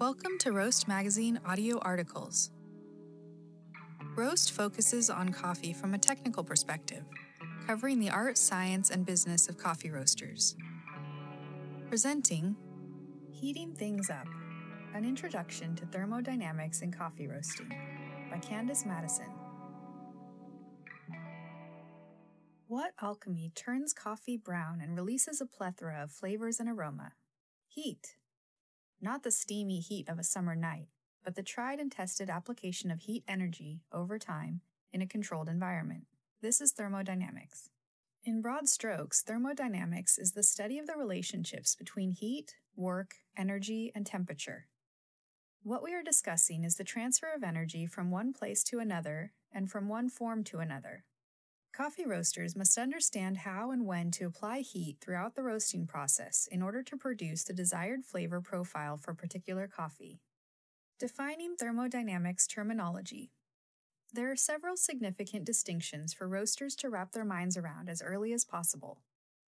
Welcome to Roast Magazine audio articles. Roast focuses on coffee from a technical perspective, covering the art, science, and business of coffee roasters. Presenting Heating Things Up An Introduction to Thermodynamics in Coffee Roasting by Candice Madison. What alchemy turns coffee brown and releases a plethora of flavors and aroma? Heat. Not the steamy heat of a summer night, but the tried and tested application of heat energy over time in a controlled environment. This is thermodynamics. In broad strokes, thermodynamics is the study of the relationships between heat, work, energy, and temperature. What we are discussing is the transfer of energy from one place to another and from one form to another. Coffee roasters must understand how and when to apply heat throughout the roasting process in order to produce the desired flavor profile for particular coffee. Defining thermodynamics terminology. There are several significant distinctions for roasters to wrap their minds around as early as possible.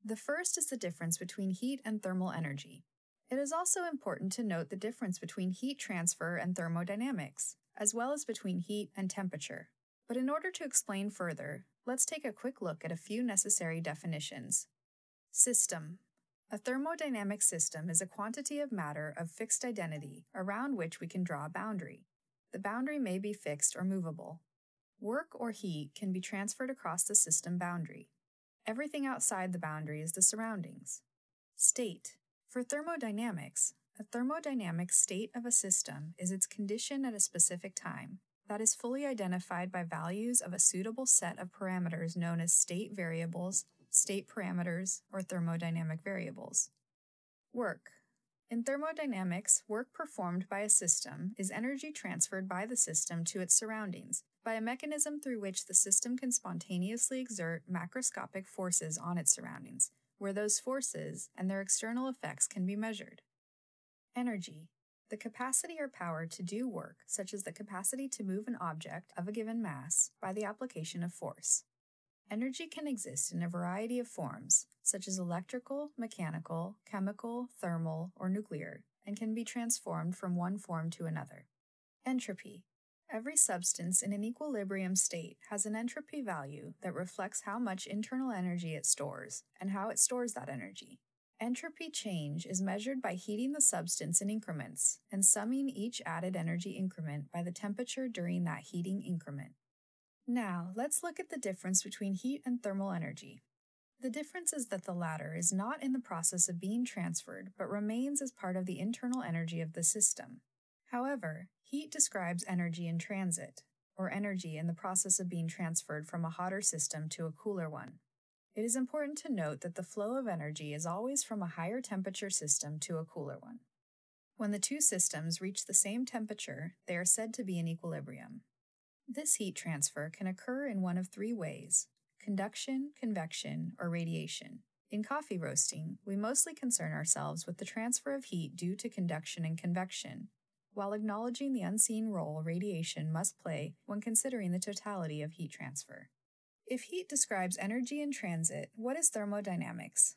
The first is the difference between heat and thermal energy. It is also important to note the difference between heat transfer and thermodynamics, as well as between heat and temperature. But in order to explain further, let's take a quick look at a few necessary definitions. System A thermodynamic system is a quantity of matter of fixed identity around which we can draw a boundary. The boundary may be fixed or movable. Work or heat can be transferred across the system boundary. Everything outside the boundary is the surroundings. State For thermodynamics, a thermodynamic state of a system is its condition at a specific time, that is fully identified by values of a suitable set of parameters known as state variables, state parameters, or thermodynamic variables. Work. In thermodynamics, work performed by a system is energy transferred by the system to its surroundings by a mechanism through which the system can spontaneously exert macroscopic forces on its surroundings, where those forces and their external effects can be measured. Energy. The capacity or power to do work, such as the capacity to move an object of a given mass by the application of force. Energy can exist in a variety of forms, such as electrical, mechanical, chemical, thermal, or nuclear, and can be transformed from one form to another. Entropy. Every substance in an equilibrium state has an entropy value that reflects how much internal energy it stores and how it stores that energy. Entropy change is measured by heating the substance in increments and summing each added energy increment by the temperature during that heating increment. Now, let's look at the difference between heat and thermal energy. The difference is that the latter is not in the process of being transferred, but remains as part of the internal energy of the system. However, heat describes energy in transit, or energy in the process of being transferred from a hotter system to a cooler one. It is important to note that the flow of energy is always from a higher temperature system to a cooler one. When the two systems reach the same temperature, they are said to be in equilibrium. This heat transfer can occur in one of three ways conduction, convection, or radiation. In coffee roasting, we mostly concern ourselves with the transfer of heat due to conduction and convection, while acknowledging the unseen role radiation must play when considering the totality of heat transfer. If heat describes energy in transit, what is thermodynamics?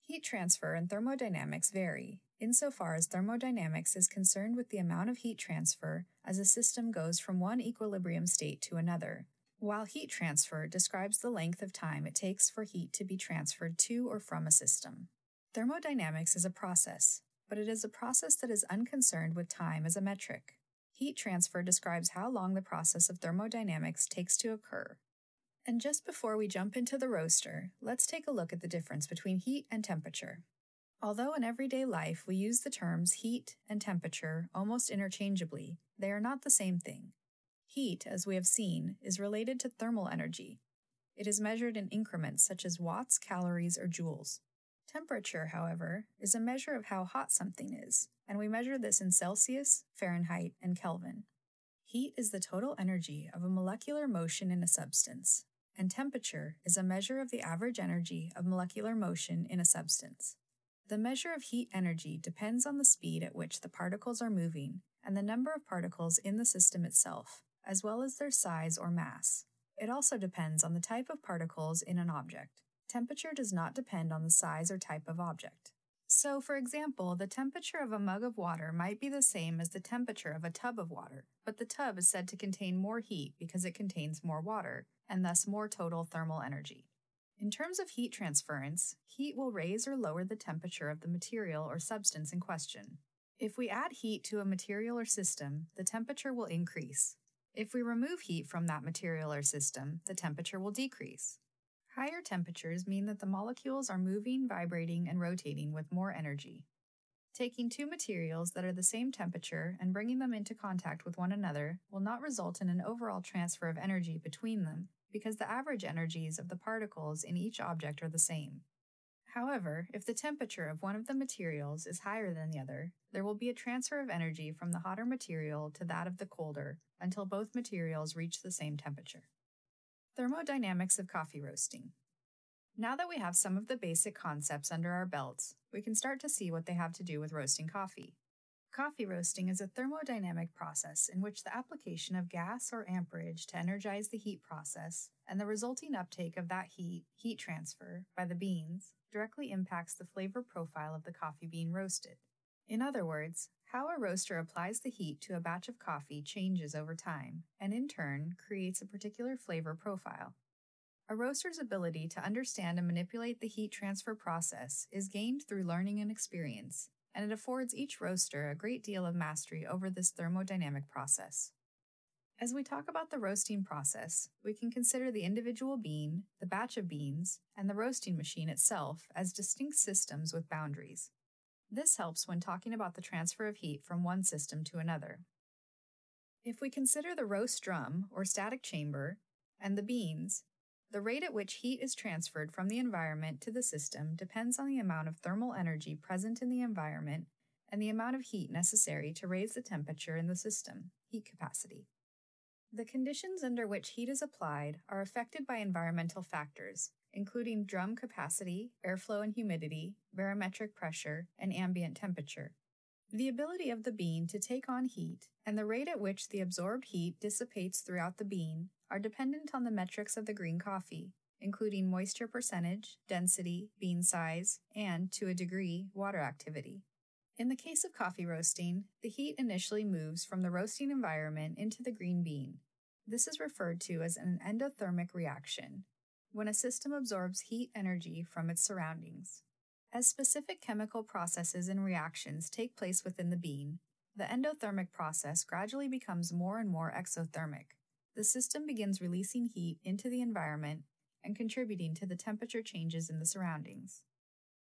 Heat transfer and thermodynamics vary, insofar as thermodynamics is concerned with the amount of heat transfer as a system goes from one equilibrium state to another, while heat transfer describes the length of time it takes for heat to be transferred to or from a system. Thermodynamics is a process, but it is a process that is unconcerned with time as a metric. Heat transfer describes how long the process of thermodynamics takes to occur, and just before we jump into the roaster, let's take a look at the difference between heat and temperature. Although in everyday life we use the terms heat and temperature almost interchangeably, they are not the same thing. Heat, as we have seen, is related to thermal energy. It is measured in increments such as watts, calories, or joules. Temperature, however, is a measure of how hot something is, and we measure this in Celsius, Fahrenheit, and Kelvin. Heat is the total energy of a molecular motion in a substance, and temperature is a measure of the average energy of molecular motion in a substance. The measure of heat energy depends on the speed at which the particles are moving and the number of particles in the system itself, as well as their size or mass. It also depends on the type of particles in an object. Temperature does not depend on the size or type of object. So, for example, the temperature of a mug of water might be the same as the temperature of a tub of water, but the tub is said to contain more heat because it contains more water, and thus more total thermal energy. In terms of heat transference, heat will raise or lower the temperature of the material or substance in question. If we add heat to a material or system, the temperature will increase. If we remove heat from that material or system, the temperature will decrease. Higher temperatures mean that the molecules are moving, vibrating, and rotating with more energy. Taking two materials that are the same temperature and bringing them into contact with one another will not result in an overall transfer of energy between them, because the average energies of the particles in each object are the same. However, if the temperature of one of the materials is higher than the other, there will be a transfer of energy from the hotter material to that of the colder until both materials reach the same temperature. Thermodynamics of coffee roasting. Now that we have some of the basic concepts under our belts, we can start to see what they have to do with roasting coffee. Coffee roasting is a thermodynamic process in which the application of gas or amperage to energize the heat process and the resulting uptake of that heat, heat transfer, by the beans, directly impacts the flavor profile of the coffee bean roasted. In other words, how a roaster applies the heat to a batch of coffee changes over time, and in turn creates a particular flavor profile. A roaster's ability to understand and manipulate the heat transfer process is gained through learning and experience, and it affords each roaster a great deal of mastery over this thermodynamic process. As we talk about the roasting process, we can consider the individual bean, the batch of beans, and the roasting machine itself as distinct systems with boundaries. This helps when talking about the transfer of heat from one system to another. If we consider the roast drum, or static chamber, and the beans, the rate at which heat is transferred from the environment to the system depends on the amount of thermal energy present in the environment and the amount of heat necessary to raise the temperature in the system, heat capacity. The conditions under which heat is applied are affected by environmental factors, including drum capacity, airflow and humidity, barometric pressure, and ambient temperature. The ability of the bean to take on heat and the rate at which the absorbed heat dissipates throughout the bean are dependent on the metrics of the green coffee, including moisture percentage, density, bean size, and, to a degree, water activity. In the case of coffee roasting, the heat initially moves from the roasting environment into the green bean. This is referred to as an endothermic reaction, when a system absorbs heat energy from its surroundings. As specific chemical processes and reactions take place within the bean, the endothermic process gradually becomes more and more exothermic. The system begins releasing heat into the environment and contributing to the temperature changes in the surroundings.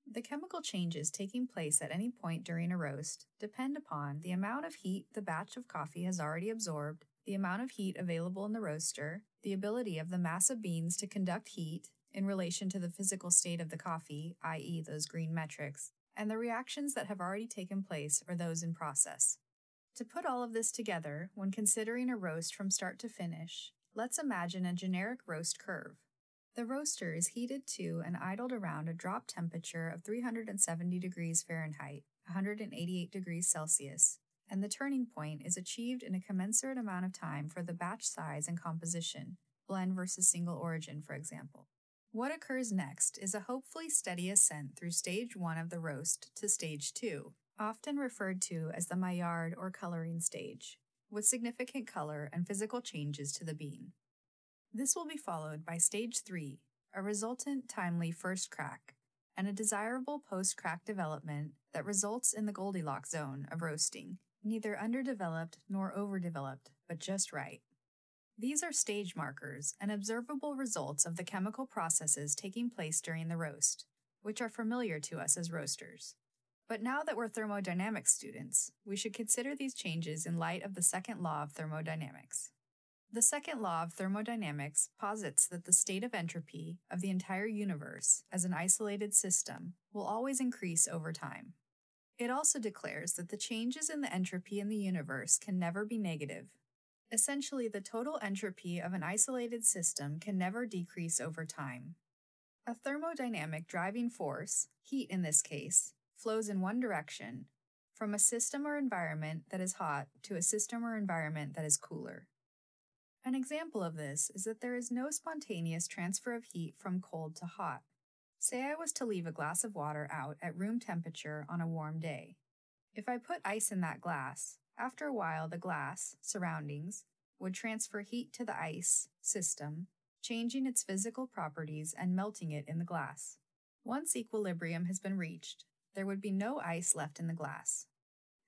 The chemical changes taking place at any point during a roast depend upon the amount of heat the batch of coffee has already absorbed the amount of heat available in the roaster, the ability of the mass of beans to conduct heat in relation to the physical state of the coffee, i.e., those green metrics, and the reactions that have already taken place or those in process. To put all of this together, when considering a roast from start to finish, let's imagine a generic roast curve. The roaster is heated to and idled around a drop temperature of 370 degrees Fahrenheit, 188 degrees Celsius, and the turning point is achieved in a commensurate amount of time for the batch size and composition, blend versus single origin, for example. What occurs next is a hopefully steady ascent through stage one of the roast to stage two, often referred to as the Maillard or coloring stage, with significant color and physical changes to the bean. This will be followed by stage three, a resultant timely first crack, and a desirable post crack development that results in the Goldilocks zone of roasting, neither underdeveloped nor overdeveloped, but just right. These are stage markers and observable results of the chemical processes taking place during the roast, which are familiar to us as roasters. But now that we're thermodynamics students, we should consider these changes in light of the second law of thermodynamics. The second law of thermodynamics posits that the state of entropy of the entire universe as an isolated system will always increase over time. It also declares that the changes in the entropy in the universe can never be negative. Essentially, the total entropy of an isolated system can never decrease over time. A thermodynamic driving force, heat in this case, flows in one direction, from a system or environment that is hot to a system or environment that is cooler. An example of this is that there is no spontaneous transfer of heat from cold to hot. Say I was to leave a glass of water out at room temperature on a warm day. If I put ice in that glass, after a while the glass, surroundings, would transfer heat to the ice system, changing its physical properties and melting it in the glass. Once equilibrium has been reached, there would be no ice left in the glass.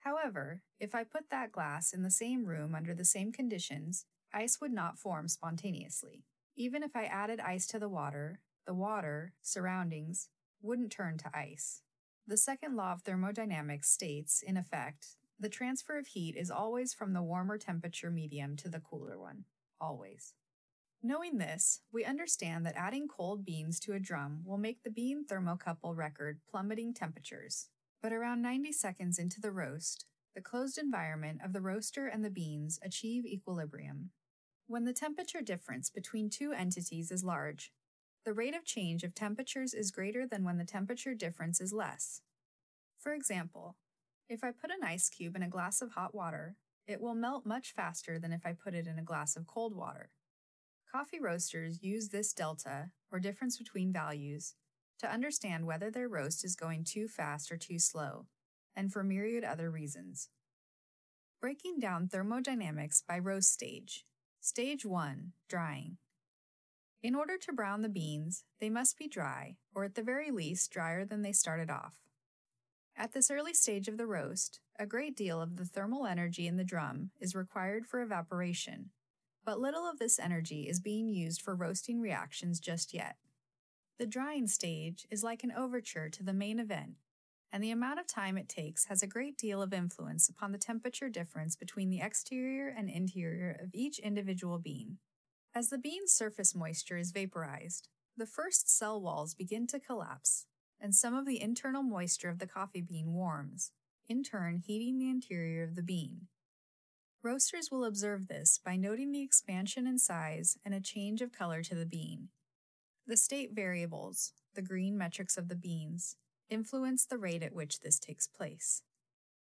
However, if I put that glass in the same room under the same conditions, ice would not form spontaneously. Even if I added ice to the water, the water, surroundings, wouldn't turn to ice. The second law of thermodynamics states, in effect, the transfer of heat is always from the warmer temperature medium to the cooler one. Always. Knowing this, we understand that adding cold beans to a drum will make the bean thermocouple record plummeting temperatures. But around 90 seconds into the roast, the closed environment of the roaster and the beans achieve equilibrium. When the temperature difference between two entities is large, the rate of change of temperatures is greater than when the temperature difference is less. For example, if I put an ice cube in a glass of hot water, it will melt much faster than if I put it in a glass of cold water. Coffee roasters use this delta, or difference between values, to understand whether their roast is going too fast or too slow, and for myriad other reasons. Breaking down thermodynamics by roast stage. Stage 1 Drying. In order to brown the beans, they must be dry, or at the very least drier than they started off. At this early stage of the roast, a great deal of the thermal energy in the drum is required for evaporation, but little of this energy is being used for roasting reactions just yet. The drying stage is like an overture to the main event, and the amount of time it takes has a great deal of influence upon the temperature difference between the exterior and interior of each individual bean. As the bean's surface moisture is vaporized, the first cell walls begin to collapse, and some of the internal moisture of the coffee bean warms, in turn heating the interior of the bean. Roasters will observe this by noting the expansion in size and a change of color to the bean. The state variables, the green metrics of the beans, influence the rate at which this takes place.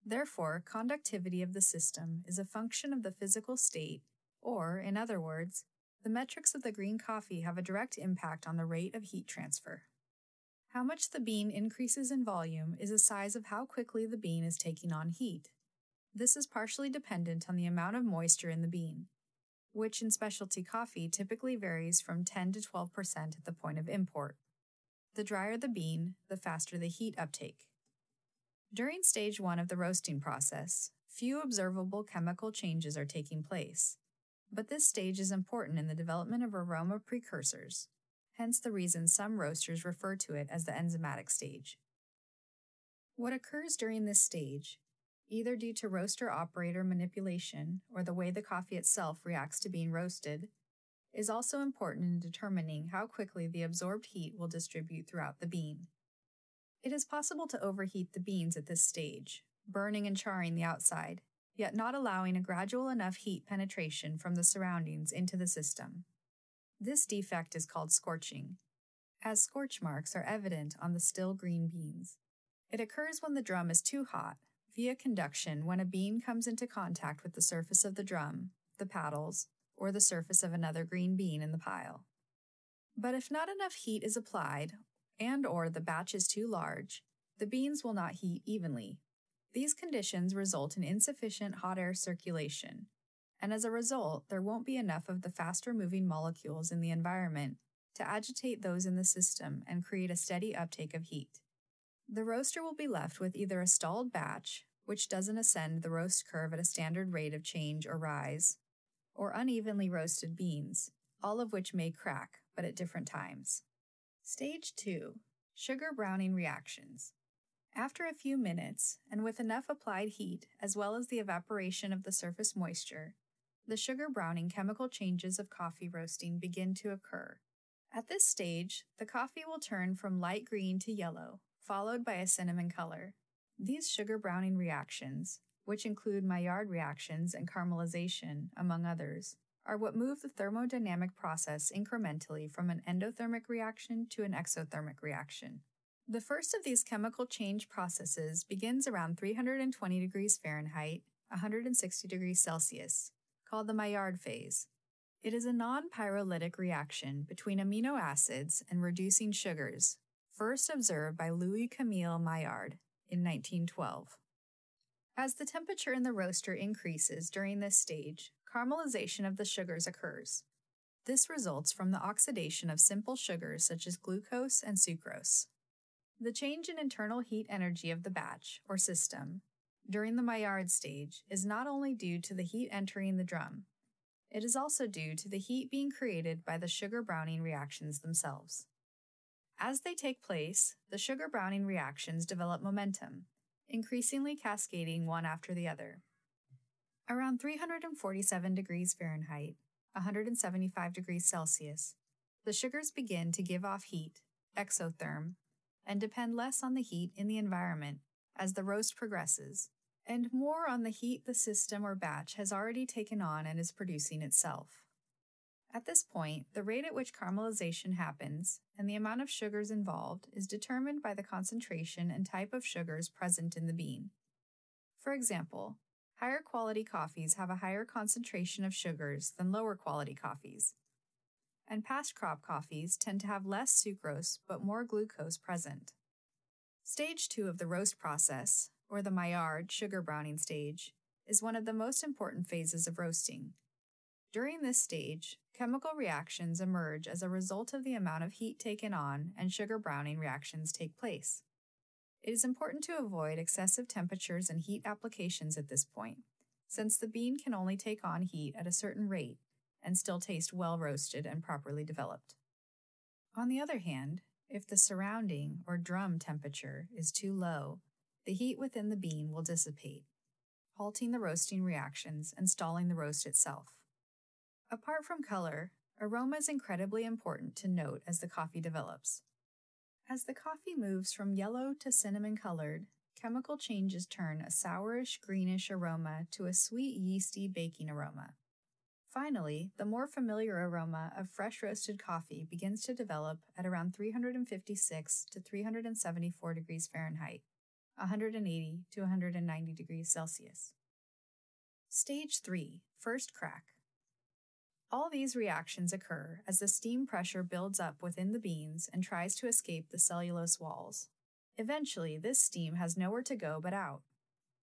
Therefore, conductivity of the system is a function of the physical state, or, in other words, the metrics of the green coffee have a direct impact on the rate of heat transfer. How much the bean increases in volume is a size of how quickly the bean is taking on heat. This is partially dependent on the amount of moisture in the bean, which in specialty coffee typically varies from 10 to 12% at the point of import. The drier the bean, the faster the heat uptake. During stage one of the roasting process, few observable chemical changes are taking place, but this stage is important in the development of aroma precursors, hence the reason some roasters refer to it as the enzymatic stage. What occurs during this stage, either due to roaster operator manipulation or the way the coffee itself reacts to being roasted, is also important in determining how quickly the absorbed heat will distribute throughout the bean. It is possible to overheat the beans at this stage, burning and charring the outside, yet not allowing a gradual enough heat penetration from the surroundings into the system. This defect is called scorching, as scorch marks are evident on the still green beans. It occurs when the drum is too hot, via conduction when a bean comes into contact with the surface of the drum, the paddles, or the surface of another green bean in the pile. But if not enough heat is applied, and or the batch is too large, the beans will not heat evenly, these conditions result in insufficient hot air circulation, and as a result, there won't be enough of the faster moving molecules in the environment to agitate those in the system and create a steady uptake of heat. The roaster will be left with either a stalled batch, which doesn't ascend the roast curve at a standard rate of change or rise, or unevenly roasted beans, all of which may crack, but at different times. Stage 2 Sugar Browning Reactions. After a few minutes, and with enough applied heat as well as the evaporation of the surface moisture, the sugar browning chemical changes of coffee roasting begin to occur. At this stage, the coffee will turn from light green to yellow, followed by a cinnamon color. These sugar browning reactions, which include Maillard reactions and caramelization, among others, are what move the thermodynamic process incrementally from an endothermic reaction to an exothermic reaction. The first of these chemical change processes begins around 320 degrees Fahrenheit, 160 degrees Celsius, called the Maillard phase. It is a non pyrolytic reaction between amino acids and reducing sugars, first observed by Louis Camille Maillard in 1912. As the temperature in the roaster increases during this stage, caramelization of the sugars occurs. This results from the oxidation of simple sugars such as glucose and sucrose. The change in internal heat energy of the batch, or system, during the Maillard stage is not only due to the heat entering the drum, it is also due to the heat being created by the sugar browning reactions themselves. As they take place, the sugar browning reactions develop momentum, increasingly cascading one after the other. Around 347 degrees Fahrenheit, 175 degrees Celsius, the sugars begin to give off heat, exotherm, and depend less on the heat in the environment as the roast progresses, and more on the heat the system or batch has already taken on and is producing itself. At this point, the rate at which caramelization happens and the amount of sugars involved is determined by the concentration and type of sugars present in the bean. For example, higher quality coffees have a higher concentration of sugars than lower quality coffees. And past crop coffees tend to have less sucrose but more glucose present. Stage 2 of the roast process, or the Maillard sugar browning stage, is one of the most important phases of roasting. During this stage, chemical reactions emerge as a result of the amount of heat taken on and sugar browning reactions take place. It is important to avoid excessive temperatures and heat applications at this point, since the bean can only take on heat at a certain rate and still taste well roasted and properly developed. On the other hand, if the surrounding or drum temperature is too low, the heat within the bean will dissipate, halting the roasting reactions and stalling the roast itself. Apart from color, aroma is incredibly important to note as the coffee develops. As the coffee moves from yellow to cinnamon colored, chemical changes turn a sourish greenish aroma to a sweet yeasty baking aroma. Finally, the more familiar aroma of fresh roasted coffee begins to develop at around 356 to 374 degrees Fahrenheit, 180 to 190 degrees Celsius. Stage 3 First Crack all these reactions occur as the steam pressure builds up within the beans and tries to escape the cellulose walls. Eventually, this steam has nowhere to go but out.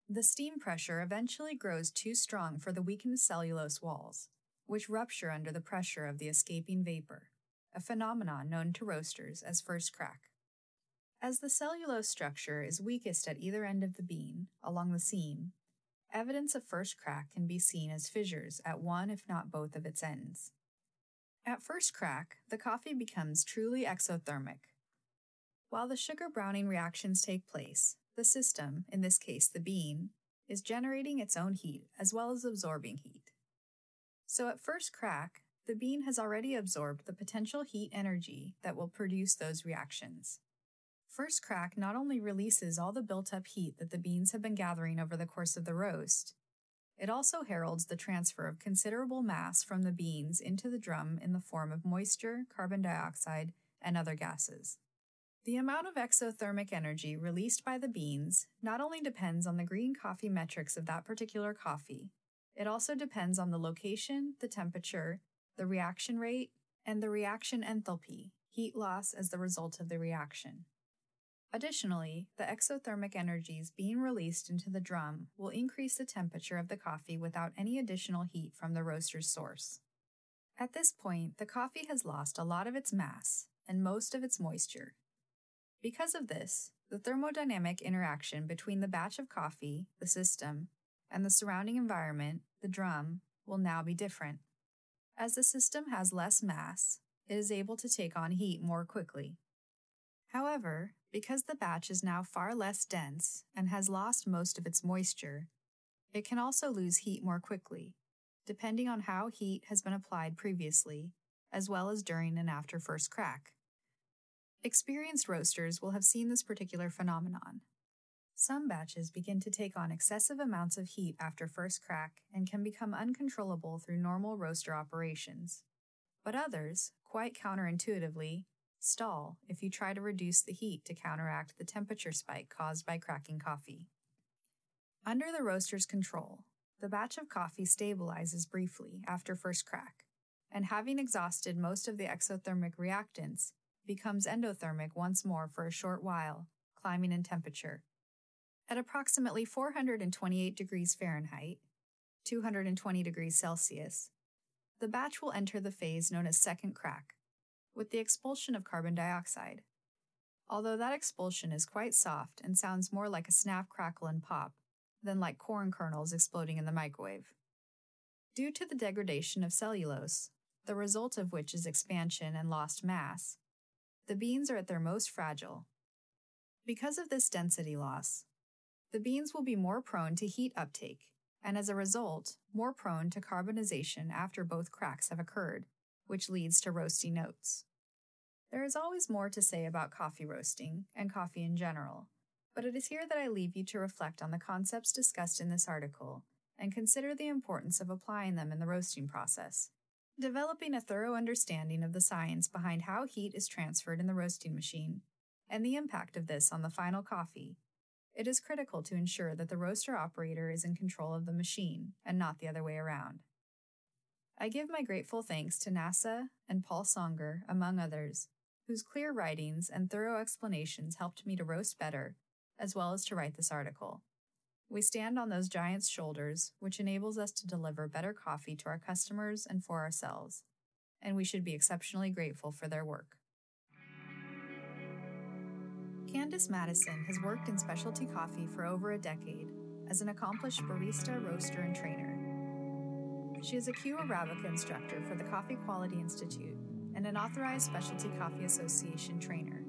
The steam pressure eventually grows too strong for the weakened cellulose walls, which rupture under the pressure of the escaping vapor, a phenomenon known to roasters as first crack. As the cellulose structure is weakest at either end of the bean, along the seam, Evidence of first crack can be seen as fissures at one, if not both, of its ends. At first crack, the coffee becomes truly exothermic. While the sugar browning reactions take place, the system, in this case the bean, is generating its own heat as well as absorbing heat. So at first crack, the bean has already absorbed the potential heat energy that will produce those reactions. First crack not only releases all the built up heat that the beans have been gathering over the course of the roast, it also heralds the transfer of considerable mass from the beans into the drum in the form of moisture, carbon dioxide, and other gases. The amount of exothermic energy released by the beans not only depends on the green coffee metrics of that particular coffee, it also depends on the location, the temperature, the reaction rate, and the reaction enthalpy, heat loss as the result of the reaction. Additionally, the exothermic energies being released into the drum will increase the temperature of the coffee without any additional heat from the roaster's source. At this point, the coffee has lost a lot of its mass and most of its moisture. Because of this, the thermodynamic interaction between the batch of coffee, the system, and the surrounding environment, the drum, will now be different. As the system has less mass, it is able to take on heat more quickly. However, because the batch is now far less dense and has lost most of its moisture, it can also lose heat more quickly, depending on how heat has been applied previously, as well as during and after first crack. Experienced roasters will have seen this particular phenomenon. Some batches begin to take on excessive amounts of heat after first crack and can become uncontrollable through normal roaster operations. But others, quite counterintuitively, Stall if you try to reduce the heat to counteract the temperature spike caused by cracking coffee. Under the roaster's control, the batch of coffee stabilizes briefly after first crack, and having exhausted most of the exothermic reactants, becomes endothermic once more for a short while, climbing in temperature. At approximately 428 degrees Fahrenheit, 220 degrees Celsius, the batch will enter the phase known as second crack, with the expulsion of carbon dioxide. Although that expulsion is quite soft and sounds more like a snap, crackle, and pop than like corn kernels exploding in the microwave. Due to the degradation of cellulose, the result of which is expansion and lost mass, the beans are at their most fragile. Because of this density loss, the beans will be more prone to heat uptake, and as a result, more prone to carbonization after both cracks have occurred, which leads to roasty notes. There is always more to say about coffee roasting and coffee in general, but it is here that I leave you to reflect on the concepts discussed in this article and consider the importance of applying them in the roasting process. Developing a thorough understanding of the science behind how heat is transferred in the roasting machine and the impact of this on the final coffee, it is critical to ensure that the roaster operator is in control of the machine and not the other way around. I give my grateful thanks to NASA and Paul Songer, among others, whose clear writings and thorough explanations helped me to roast better, as well as to write this article. We stand on those giants' shoulders, which enables us to deliver better coffee to our customers and for ourselves, and we should be exceptionally grateful for their work. Candice Madison has worked in specialty coffee for over a decade as an accomplished barista, roaster, and trainer. She is a Q Arabica instructor for the Coffee Quality Institute and an authorized Specialty Coffee Association trainer.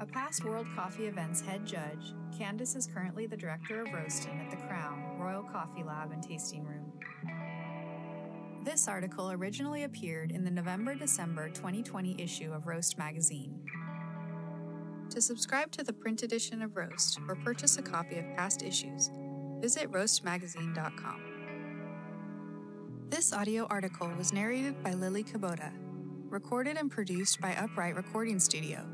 A past World Coffee Events head judge, Candice is currently the director of roasting at the Crown Royal Coffee Lab and Tasting Room. This article originally appeared in the November December 2020 issue of Roast magazine. To subscribe to the print edition of Roast or purchase a copy of past issues, visit roastmagazine.com. This audio article was narrated by Lily Kubota recorded and produced by Upright Recording Studio,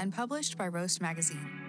and published by Roast Magazine.